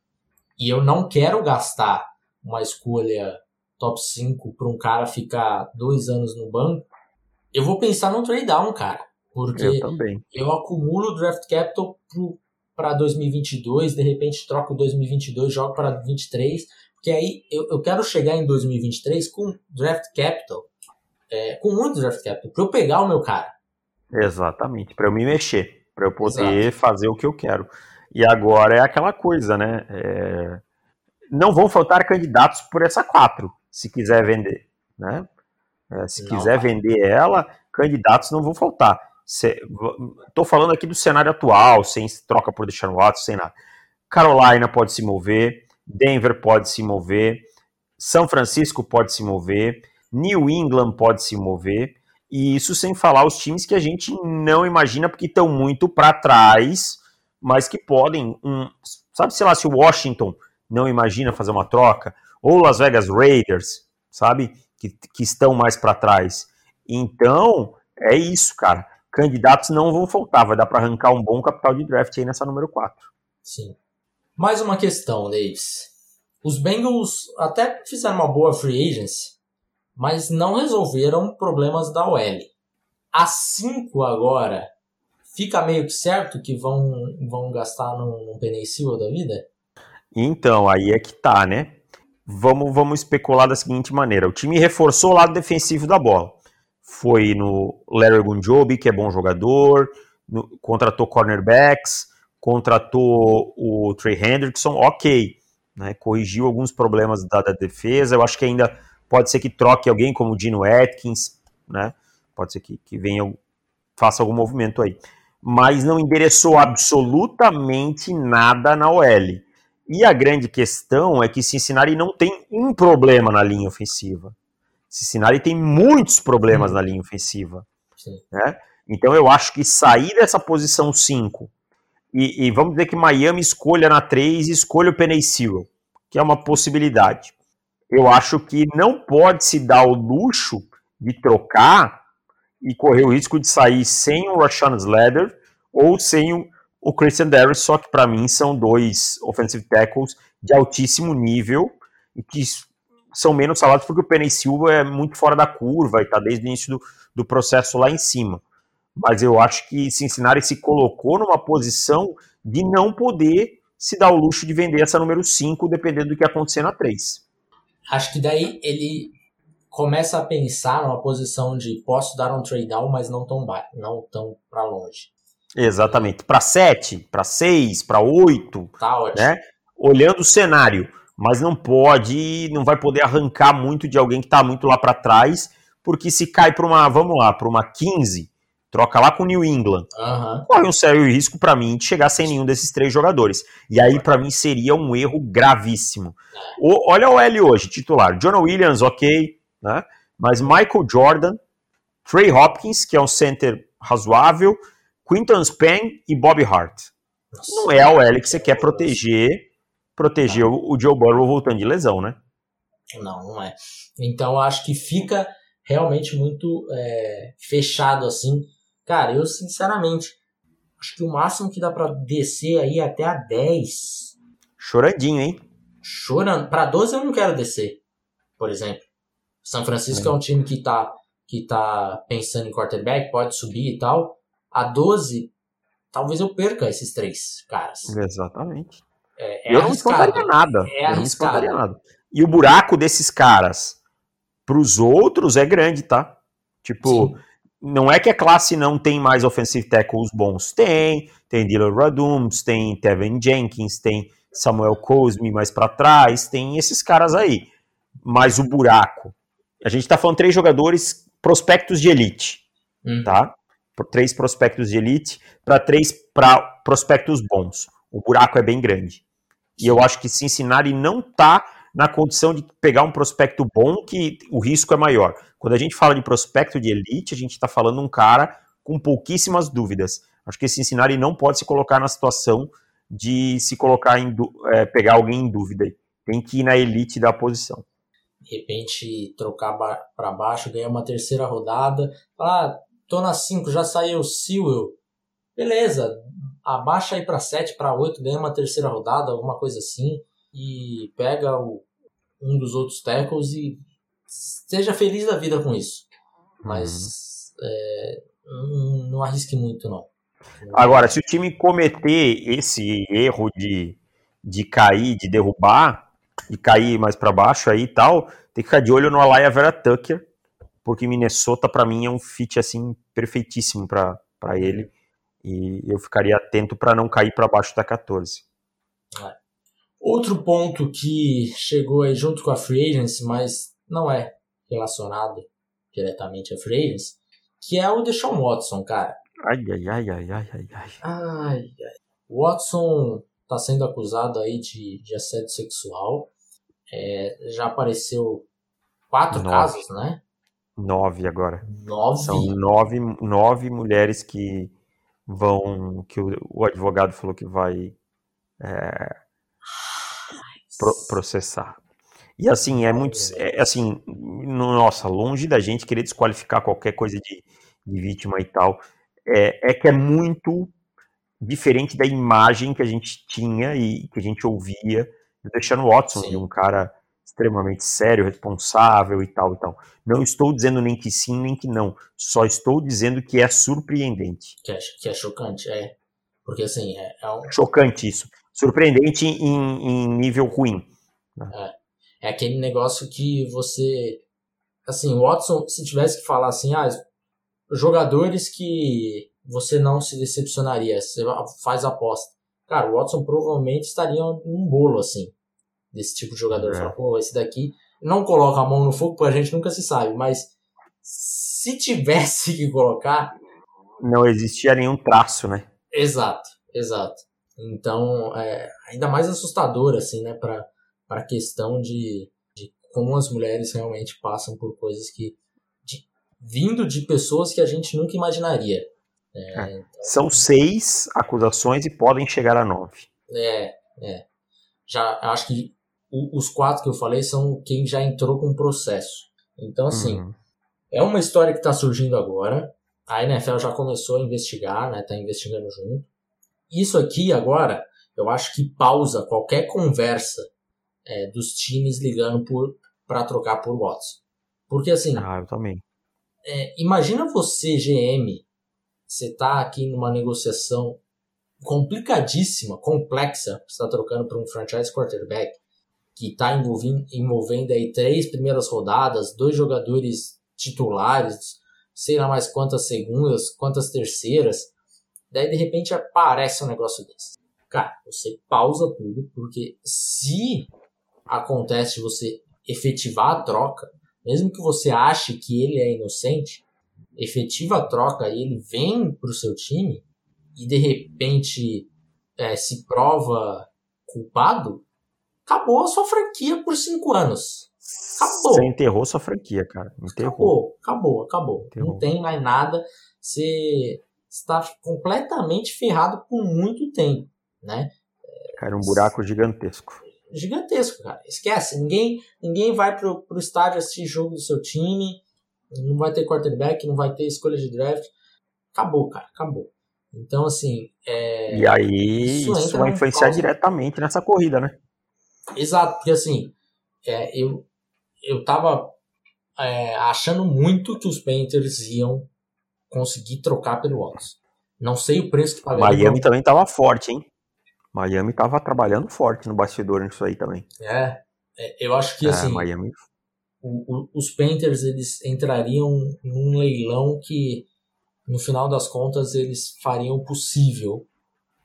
e eu não quero gastar uma escolha top 5 para um cara ficar dois anos no banco, eu vou pensar no trade down, cara. Porque eu, também. eu acumulo draft capital pro, para 2022, de repente troco 2022, jogo para 2023, porque aí eu, eu quero chegar em 2023 com draft capital, é, com muito draft capital, para eu pegar o meu cara. Exatamente, para eu me mexer, para eu poder Exato. fazer o que eu quero. E agora é aquela coisa, né? É... Não vão faltar candidatos por essa quatro, se quiser vender, né? É, se não, quiser vai. vender ela, candidatos não vão faltar. Estou falando aqui do cenário atual, sem troca por deixar no ato, sem nada. Carolina pode se mover, Denver pode se mover, São Francisco pode se mover, New England pode se mover, e isso sem falar os times que a gente não imagina porque estão muito para trás, mas que podem, um, sabe, sei lá, se o Washington não imagina fazer uma troca, ou Las Vegas Raiders, sabe, que, que estão mais para trás. Então, é isso, cara candidatos não vão faltar, vai dar para arrancar um bom capital de draft aí nessa número 4. Sim. Mais uma questão, Davis. Os Bengals até fizeram uma boa free agency, mas não resolveram problemas da OL. A 5 agora, fica meio que certo que vão, vão gastar num, num Penicil da vida? Então, aí é que tá, né? Vamos, vamos especular da seguinte maneira: o time reforçou o lado defensivo da bola foi no Larry Gunjobi, que é bom jogador, no, contratou cornerbacks, contratou o Trey Hendrickson, ok, né, corrigiu alguns problemas da, da, defesa, eu acho que ainda pode ser que troque alguém como o Dino Atkins, né, pode ser que, que venha, faça algum movimento aí, mas não endereçou absolutamente nada na OL. E a grande questão é que Cincinnati não tem um problema na linha ofensiva. Cincinnati tem muitos problemas hum. na linha ofensiva. Né? Então eu acho que sair dessa posição 5 e, e, vamos dizer que Miami escolha na 3 e escolha o Penny Sewell, que é uma possibilidade. Eu acho que não pode se dar o luxo de trocar e correr o risco de sair sem o Rashawn Slater ou sem o, o Christian Darius, só que para mim são dois offensive tackles de altíssimo nível e que são menos salados porque o Penny Silva é muito fora da curva e está desde o início do, do processo lá em cima. Mas eu acho que Cincinnati se colocou numa posição de não poder se dar o luxo de vender essa número 5, dependendo do que acontecer na 3. Acho que daí ele começa a pensar numa posição de posso dar um trade down, mas não tão não tão para longe. Exatamente. Para 7, para 6, para 8. Tá ótimo. Né? Olhando o cenário. Mas não pode, não vai poder arrancar muito de alguém que está muito lá para trás, porque se cai para uma, vamos lá, para uma 15, troca lá com o New England. Uhum. Corre um sério risco para mim de chegar sem nenhum desses três jogadores. E aí, para mim, seria um erro gravíssimo. O, olha o L hoje, titular. John Williams, ok, né? Mas Michael Jordan, Trey Hopkins, que é um center razoável, Quinton Span e Bobby Hart. Nossa. Não é a OL que você quer proteger, proteger o, o Joe Burrow voltando de lesão, né? Não, não é. Então acho que fica realmente muito é, fechado assim. Cara, eu sinceramente acho que o máximo que dá para descer aí é até a 10. Choradinho, hein? Chorando. Para 12 eu não quero descer, por exemplo. São Francisco é, é um time que tá, que tá pensando em quarterback, pode subir e tal a 12, talvez eu perca esses três caras. Exatamente. É, é eu não espantaria nada. É eu não espantaria nada. E o buraco desses caras para os outros é grande, tá? Tipo, Sim. não é que a classe não tem mais offensive tackles bons. Tem, tem Dylan Radums, tem Tevin Jenkins, tem Samuel Cosme mais para trás, tem esses caras aí. Mas o buraco, a gente tá falando três jogadores prospectos de elite, hum. tá? três prospectos de elite para três pra prospectos bons. O buraco é bem grande. E eu acho que Cincinnati não está na condição de pegar um prospecto bom que o risco é maior. Quando a gente fala de prospecto de elite, a gente está falando um cara com pouquíssimas dúvidas. Acho que Cincinnati não pode se colocar na situação de se colocar em é, pegar alguém em dúvida. Tem que ir na elite da posição. De repente trocar para baixo, ganhar uma terceira rodada. Ah, tô na 5, já saiu o Sewell. Beleza, abaixa aí para 7, para 8, ganha uma terceira rodada, alguma coisa assim, e pega o, um dos outros tackles e seja feliz da vida com isso. Mas uhum. é, não, não arrisque muito, não. Agora, se o time cometer esse erro de, de cair, de derrubar, de cair mais para baixo aí e tal, tem que ficar de olho no Alaya Vera Tucker, porque Minnesota para mim é um fit assim perfeitíssimo para ele e eu ficaria atento para não cair para baixo da 14. É. Outro ponto que chegou aí junto com a Free Agency, mas não é relacionado diretamente a Free Agency, que é o Deshaun Watson, cara. Ai, ai, ai, ai, ai, ai, ai. ai, ai. Watson está sendo acusado aí de, de assédio sexual. É, já apareceu quatro Nossa. casos, né? Nove agora. Nove? São nove, nove mulheres que vão. que o, o advogado falou que vai é, pro, processar. E assim, é muito. É, assim, nossa, longe da gente querer desqualificar qualquer coisa de, de vítima e tal. É, é que é muito diferente da imagem que a gente tinha e que a gente ouvia do Deshaun Watson, Sim. de um cara extremamente sério, responsável e tal e tal. Não estou dizendo nem que sim, nem que não. Só estou dizendo que é surpreendente. Que é, que é chocante, é. Porque assim, é, é um... Chocante isso. Surpreendente em, em nível ruim. Né? É. é aquele negócio que você. Assim, Watson, se tivesse que falar assim, ah, jogadores que você não se decepcionaria, você faz aposta. cara, o Watson provavelmente estaria num bolo assim, desse tipo de jogador. É. Fala, pô, esse daqui não coloca a mão no fogo, porque a gente nunca se sabe, mas se tivesse que colocar. Não existia nenhum traço, né? Exato, exato. Então, é ainda mais assustador, assim, né, para a questão de, de como as mulheres realmente passam por coisas que. De, vindo de pessoas que a gente nunca imaginaria. É, então, São seis acusações e podem chegar a nove. É, é. Já acho que o, os quatro que eu falei são quem já entrou com o processo. Então, assim, uhum. é uma história que está surgindo agora. A NFL já começou a investigar, né? Tá investigando junto. Isso aqui agora, eu acho que pausa qualquer conversa é, dos times ligando por para trocar por Watson. Porque assim. Ah, eu também. É, imagina você, GM, você tá aqui numa negociação complicadíssima, complexa, você está trocando para um franchise quarterback que está envolvendo, envolvendo aí três primeiras rodadas, dois jogadores titulares, sei lá mais quantas segundas, quantas terceiras. Daí de repente aparece um negócio desse. Cara, você pausa tudo, porque se acontece você efetivar a troca, mesmo que você ache que ele é inocente, efetiva a troca e ele vem para o seu time e de repente é, se prova culpado, acabou a sua franquia por cinco anos. Acabou. Você enterrou sua franquia, cara. Enterrou. Acabou, acabou, acabou. Enterrou. Não tem mais nada. Você está completamente ferrado por muito tempo, né? Cara, um buraco gigantesco. Gigantesco, cara. Esquece. Ninguém, ninguém vai pro, pro estádio assistir jogo do seu time. Não vai ter quarterback, não vai ter escolha de draft. Acabou, cara. Acabou. Então, assim. É... E aí, isso, isso vai influenciar diretamente nessa corrida, né? Exato, porque assim, é, eu, eu tava é, achando muito que os Panthers iam conseguir trocar pelo Watson. Não sei o preço que pagaram. Miami também tava forte, hein? Miami tava trabalhando forte no bastidor nisso aí também. É, é eu acho que é, assim. Miami... O, o, os Panthers eles entrariam num leilão que no final das contas eles fariam o possível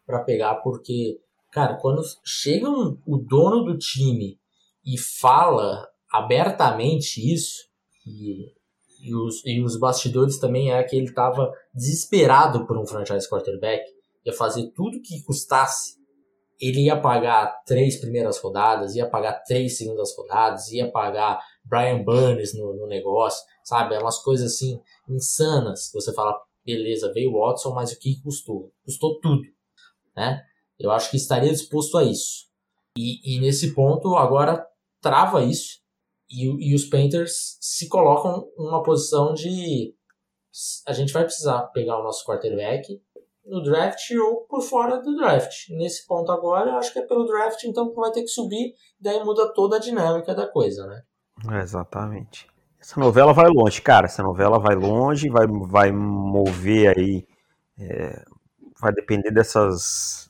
para pegar, porque, cara, quando chega um, o dono do time e fala abertamente isso, e, e, os, e os bastidores também é que ele estava desesperado por um franchise quarterback, ia fazer tudo que custasse. Ele ia pagar três primeiras rodadas, ia pagar três segundas rodadas, ia pagar Brian Burns no, no negócio, sabe? É umas coisas assim insanas. Você fala, beleza, veio o Watson, mas o que custou? Custou tudo, né? Eu acho que estaria disposto a isso. E, e nesse ponto, agora trava isso e, e os Panthers se colocam numa posição de a gente vai precisar pegar o nosso quarterback no draft ou por fora do draft. Nesse ponto agora, eu acho que é pelo draft, então vai ter que subir, daí muda toda a dinâmica da coisa, né? Exatamente. Essa novela vai longe, cara. Essa novela vai longe, vai, vai mover aí. É, vai depender dessas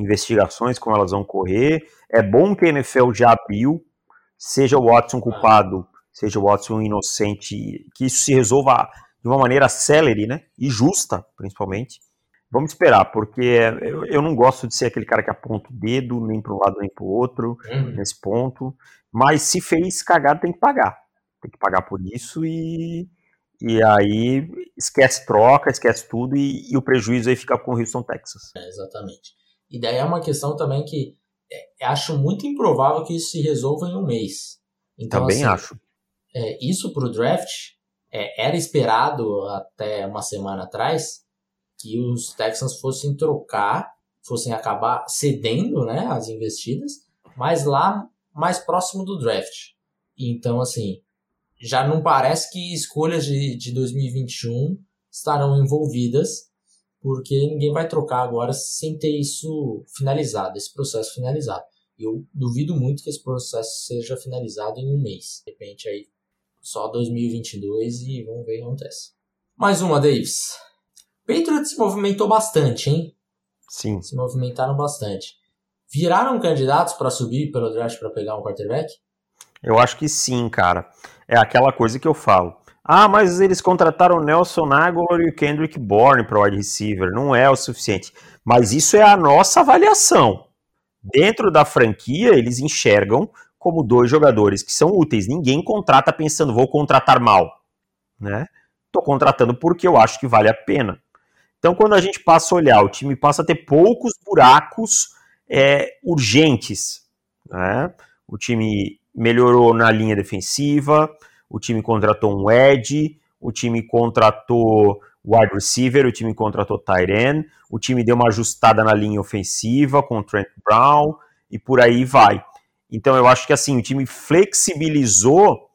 investigações, como elas vão correr. É bom que a NFL já abriu, seja o Watson culpado, seja o Watson inocente, que isso se resolva de uma maneira célere, né? E justa, principalmente. Vamos esperar, porque eu, eu não gosto de ser aquele cara que aponta o dedo nem para um lado nem para o outro uhum. nesse ponto. Mas se fez cagada, tem que pagar tem que pagar por isso e, e aí esquece troca, esquece tudo e, e o prejuízo aí fica com o Houston, Texas. É, exatamente. E daí é uma questão também que é, acho muito improvável que isso se resolva em um mês. Então, Também assim, acho. É, isso para o draft é, era esperado até uma semana atrás que os Texans fossem trocar, fossem acabar cedendo né, as investidas, mas lá mais próximo do draft. Então, assim, já não parece que escolhas de, de 2021 estarão envolvidas, porque ninguém vai trocar agora sem ter isso finalizado, esse processo finalizado. Eu duvido muito que esse processo seja finalizado em um mês. De repente aí só 2022 e vamos ver o que acontece. Mais uma, Davis. Patriots se movimentou bastante, hein? Sim. Se movimentaram bastante. Viraram candidatos para subir pelo draft para pegar um quarterback? Eu acho que sim, cara. É aquela coisa que eu falo. Ah, mas eles contrataram o Nelson Aguilar e o Kendrick Bourne para o wide receiver. Não é o suficiente. Mas isso é a nossa avaliação. Dentro da franquia, eles enxergam como dois jogadores que são úteis. Ninguém contrata pensando, vou contratar mal. Né? Estou contratando porque eu acho que vale a pena. Então, quando a gente passa a olhar, o time passa a ter poucos buracos é, urgentes. Né? O time melhorou na linha defensiva, o time contratou um edge, o time contratou wide receiver, o time contratou end, o time deu uma ajustada na linha ofensiva com o Trent Brown e por aí vai. Então eu acho que assim, o time flexibilizou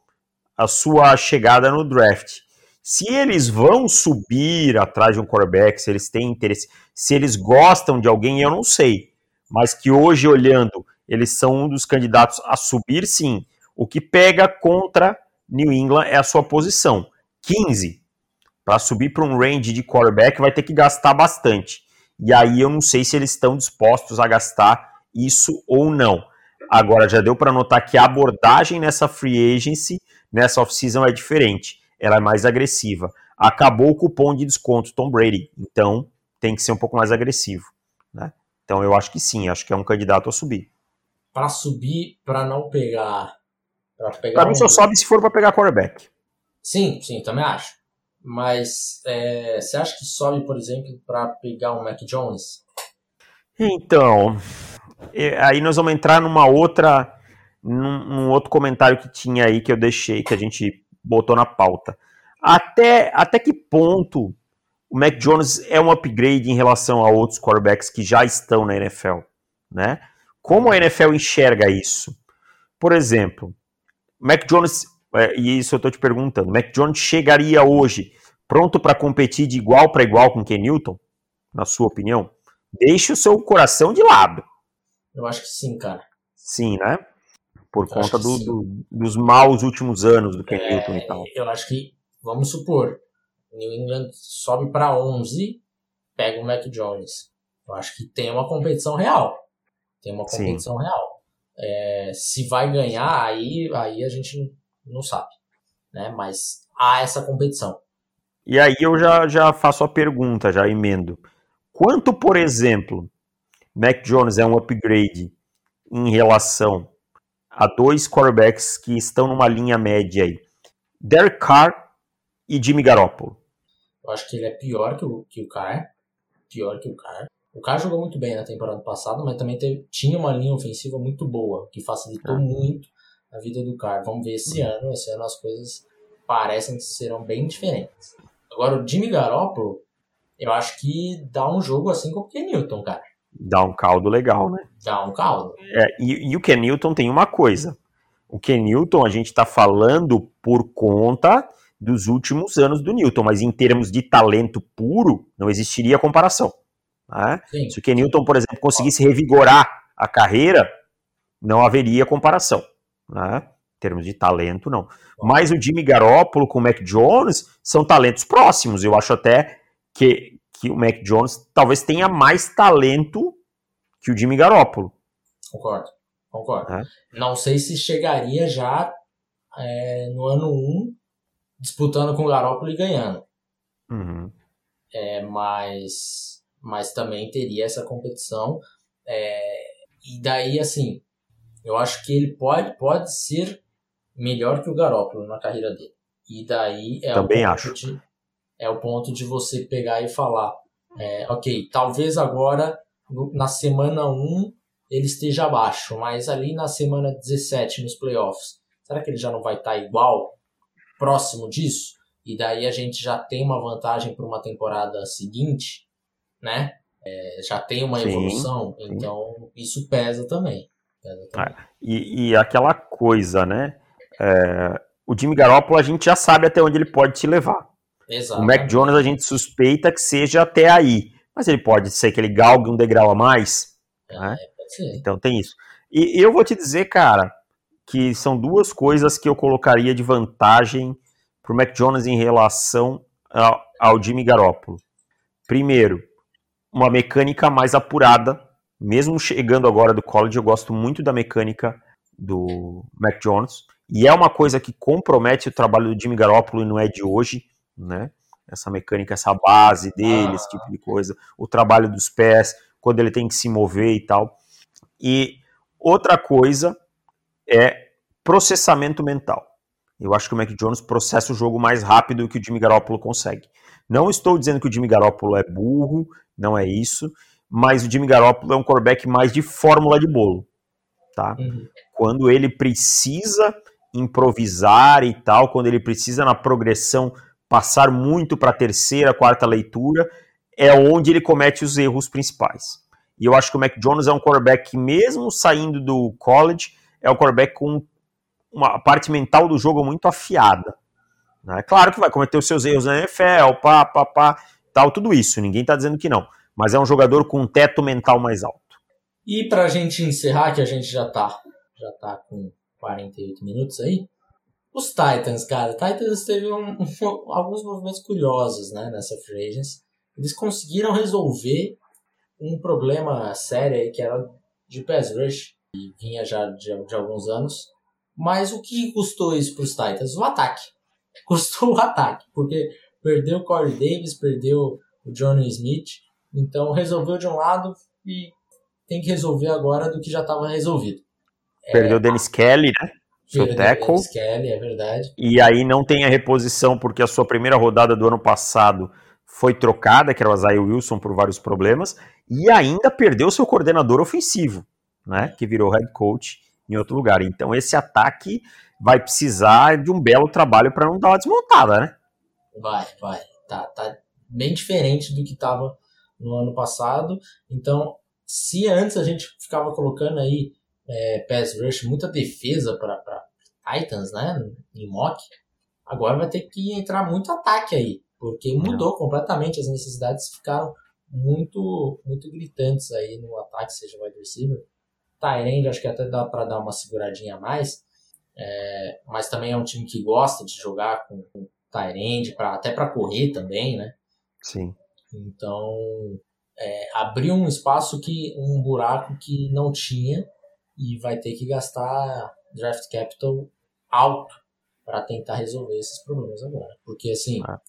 a sua chegada no draft. Se eles vão subir atrás de um quarterback, se eles têm interesse, se eles gostam de alguém, eu não sei. Mas que hoje, olhando, eles são um dos candidatos a subir, sim. O que pega contra New England é a sua posição. 15. Para subir para um range de quarterback vai ter que gastar bastante. E aí eu não sei se eles estão dispostos a gastar isso ou não. Agora já deu para notar que a abordagem nessa free agency, nessa off-season é diferente. Ela é mais agressiva. Acabou o cupom de desconto Tom Brady, então tem que ser um pouco mais agressivo. Né? Então eu acho que sim, acho que é um candidato a subir. Para subir, para não pegar Pra, mim só sobe se for para pegar quarterback. Sim, sim, também acho. Mas é, você acha que sobe, por exemplo, para pegar um Mac Jones? Então, aí nós vamos entrar numa outra, num, num, outro comentário que tinha aí que eu deixei, que a gente botou na pauta. Até, até que ponto o Mac Jones é um upgrade em relação a outros quarterbacks que já estão na NFL, né? Como a NFL enxerga isso? Por exemplo, Mac Jones, é, e isso eu estou te perguntando, Mac Jones chegaria hoje pronto para competir de igual para igual com Ken Newton? Na sua opinião? Deixe o seu coração de lado. Eu acho que sim, cara. Sim, né? Por eu conta do, do, dos maus últimos anos do Ken é, Newton e tal. Eu acho que, vamos supor, New England sobe para 11, pega o Mac Jones. Eu acho que tem uma competição real. Tem uma competição sim. real. É, se vai ganhar, aí, aí a gente não sabe. Né? Mas há essa competição. E aí eu já, já faço a pergunta, já emendo. Quanto, por exemplo, Mac Jones é um upgrade em relação a dois quarterbacks que estão numa linha média aí? Derek Carr e Jimmy Garoppolo. Eu acho que ele é pior que o, que o Carr. Pior que o Carr. O cara jogou muito bem na temporada passada, mas também teve, tinha uma linha ofensiva muito boa, que facilitou ah. muito a vida do cara. Vamos ver esse uhum. ano. Esse ano as coisas parecem que serão bem diferentes. Agora, o Jimmy Garoppolo, eu acho que dá um jogo assim com o Ken Newton, cara. Dá um caldo legal, né? Dá um caldo. É, e, e o Ken Newton tem uma coisa. O Ken Newton, a gente está falando por conta dos últimos anos do Newton, mas em termos de talento puro, não existiria comparação. Né? Se o Kenilton, por exemplo, conseguisse revigorar a carreira, não haveria comparação. Né? Em termos de talento, não. Mas o Jimmy Garoppolo com o Mac Jones são talentos próximos. Eu acho até que, que o Mac Jones talvez tenha mais talento que o Jimmy Garoppolo. Concordo, concordo. É? Não sei se chegaria já é, no ano 1 disputando com o Garoppolo e ganhando. Uhum. É, mas mas também teria essa competição. É, e daí, assim, eu acho que ele pode, pode ser melhor que o Garópolo na carreira dele. E daí é também o acho. De, é o ponto de você pegar e falar, é, ok, talvez agora na semana 1 ele esteja abaixo, mas ali na semana 17 nos playoffs, será que ele já não vai estar igual, próximo disso? E daí a gente já tem uma vantagem para uma temporada seguinte né? É, já tem uma sim, evolução, sim. então isso pesa também. Pesa também. É, e, e, aquela coisa, né? É, o Jimmy Garoppolo a gente já sabe até onde ele pode te levar. Exato. O Mac Jones a gente suspeita que seja até aí, mas ele pode ser que ele galgue um degrau a mais. É, né? Então tem isso. E, e eu vou te dizer, cara, que são duas coisas que eu colocaria de vantagem para o Mac Jones em relação ao, ao Jimmy Garoppolo. Primeiro, uma mecânica mais apurada. Mesmo chegando agora do college, eu gosto muito da mecânica do Mac Jones. E é uma coisa que compromete o trabalho do Jimmy Garoppolo e não é de hoje, né? Essa mecânica, essa base dele, ah. esse tipo de coisa, o trabalho dos pés, quando ele tem que se mover e tal. E outra coisa é processamento mental. Eu acho que o Mac Jones processa o jogo mais rápido do que o Jimmy Garoppolo consegue. Não estou dizendo que o Jimmy Garoppolo é burro, não é isso, mas o Jimmy Garoppolo é um quarterback mais de fórmula de bolo, tá? Uhum. Quando ele precisa improvisar e tal, quando ele precisa na progressão passar muito para a terceira, quarta leitura, é onde ele comete os erros principais. E eu acho que o Mac Jones é um quarterback que, mesmo saindo do college, é um quarterback com uma parte mental do jogo muito afiada. Né? Claro que vai cometer os seus erros na NFL, pá, pá, pá, tal, tudo isso. Ninguém está dizendo que não. Mas é um jogador com um teto mental mais alto. E para a gente encerrar, que a gente já está já tá com 48 minutos aí, os Titans, cara, Titans teve um, um, alguns movimentos curiosos né, nessa free agency. Eles conseguiram resolver um problema sério aí, que era de pass rush, que vinha já de, de alguns anos. Mas o que custou isso para os Titans? O ataque. Custou o ataque, porque perdeu o Corey Davis, perdeu o Johnny Smith, então resolveu de um lado e tem que resolver agora do que já estava resolvido. Perdeu o é, Dennis Kelly, né? Seu tackle. Dennis Kelly, é verdade. E aí não tem a reposição porque a sua primeira rodada do ano passado foi trocada, que era o Isaiah Wilson, por vários problemas, e ainda perdeu seu coordenador ofensivo, né? Que virou head coach em outro lugar. Então esse ataque vai precisar de um belo trabalho para não dar uma desmontada, né? Vai, vai. Tá, tá bem diferente do que estava no ano passado. Então, se antes a gente ficava colocando aí é, pass rush, muita defesa para Titans, né, em mock, agora vai ter que entrar muito ataque aí, porque mudou completamente as necessidades, ficaram muito muito gritantes aí no ataque, seja wide receiver. Tyrande, acho que até dá para dar uma seguradinha a mais, é, mas também é um time que gosta de jogar com, com Tyrande, pra, até para correr também, né? Sim. Então, é, abriu um espaço que um buraco que não tinha e vai ter que gastar draft capital alto para tentar resolver esses problemas agora. Porque assim, ah.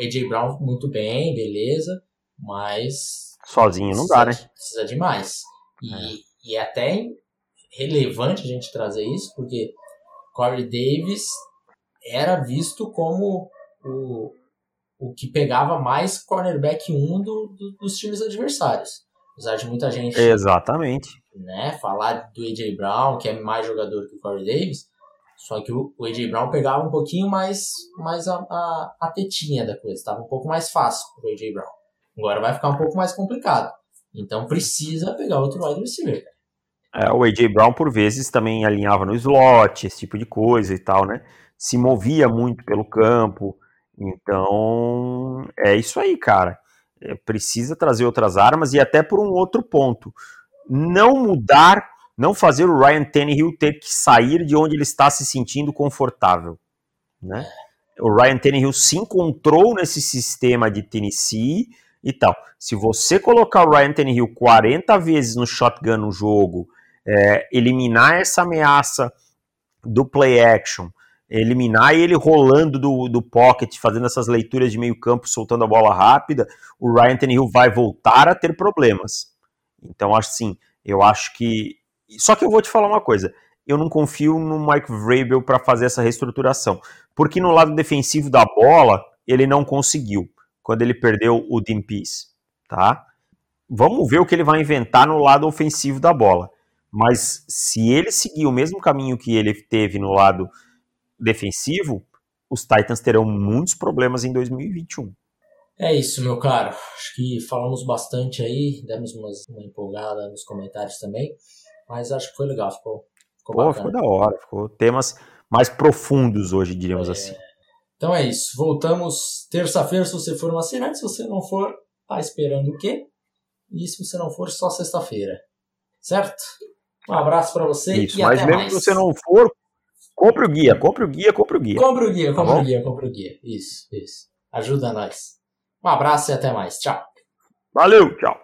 AJ Brown muito bem, beleza, mas sozinho não dá, né? Precisa de mais. E é. E é até relevante a gente trazer isso, porque Corey Davis era visto como o, o que pegava mais cornerback 1 do, do, dos times adversários. Apesar de muita gente. Exatamente. Né, falar do A.J. Brown, que é mais jogador que o Corey Davis. Só que o, o A.J. Brown pegava um pouquinho mais, mais a, a, a tetinha da coisa. Estava um pouco mais fácil pro A.J. Brown. Agora vai ficar um pouco mais complicado. Então precisa pegar outro wide receiver. É, o A.J. Brown, por vezes, também alinhava no slot, esse tipo de coisa e tal, né? Se movia muito pelo campo. Então, é isso aí, cara. É, precisa trazer outras armas e até por um outro ponto. Não mudar, não fazer o Ryan Tannehill ter que sair de onde ele está se sentindo confortável. Né? O Ryan Tannehill se encontrou nesse sistema de Tennessee e tal. Se você colocar o Ryan Tannehill 40 vezes no shotgun no jogo, é, eliminar essa ameaça do play action, eliminar ele rolando do, do pocket, fazendo essas leituras de meio campo, soltando a bola rápida, o Ryan Tannehill vai voltar a ter problemas. Então, assim, eu acho que... Só que eu vou te falar uma coisa, eu não confio no Mike Vrabel para fazer essa reestruturação, porque no lado defensivo da bola, ele não conseguiu, quando ele perdeu o Dean Peace, tá? Vamos ver o que ele vai inventar no lado ofensivo da bola. Mas se ele seguir o mesmo caminho que ele teve no lado defensivo, os Titans terão muitos problemas em 2021. É isso, meu caro. Acho que falamos bastante aí, demos umas, uma empolgada nos comentários também, mas acho que foi legal, ficou, ficou Pô, ficou da hora, ficou temas mais profundos hoje, diríamos é... assim. Então é isso, voltamos terça-feira se você for um assinante, se você não for, tá esperando o quê? E se você não for, só sexta-feira. Certo? Um abraço para você isso, e mas até mesmo mais. se você não for, Compre o guia, compre o guia, compre o guia. Compre o guia, tá compre o guia, compre o guia. Isso, isso. Ajuda nós. Um abraço e até mais. Tchau. Valeu, tchau.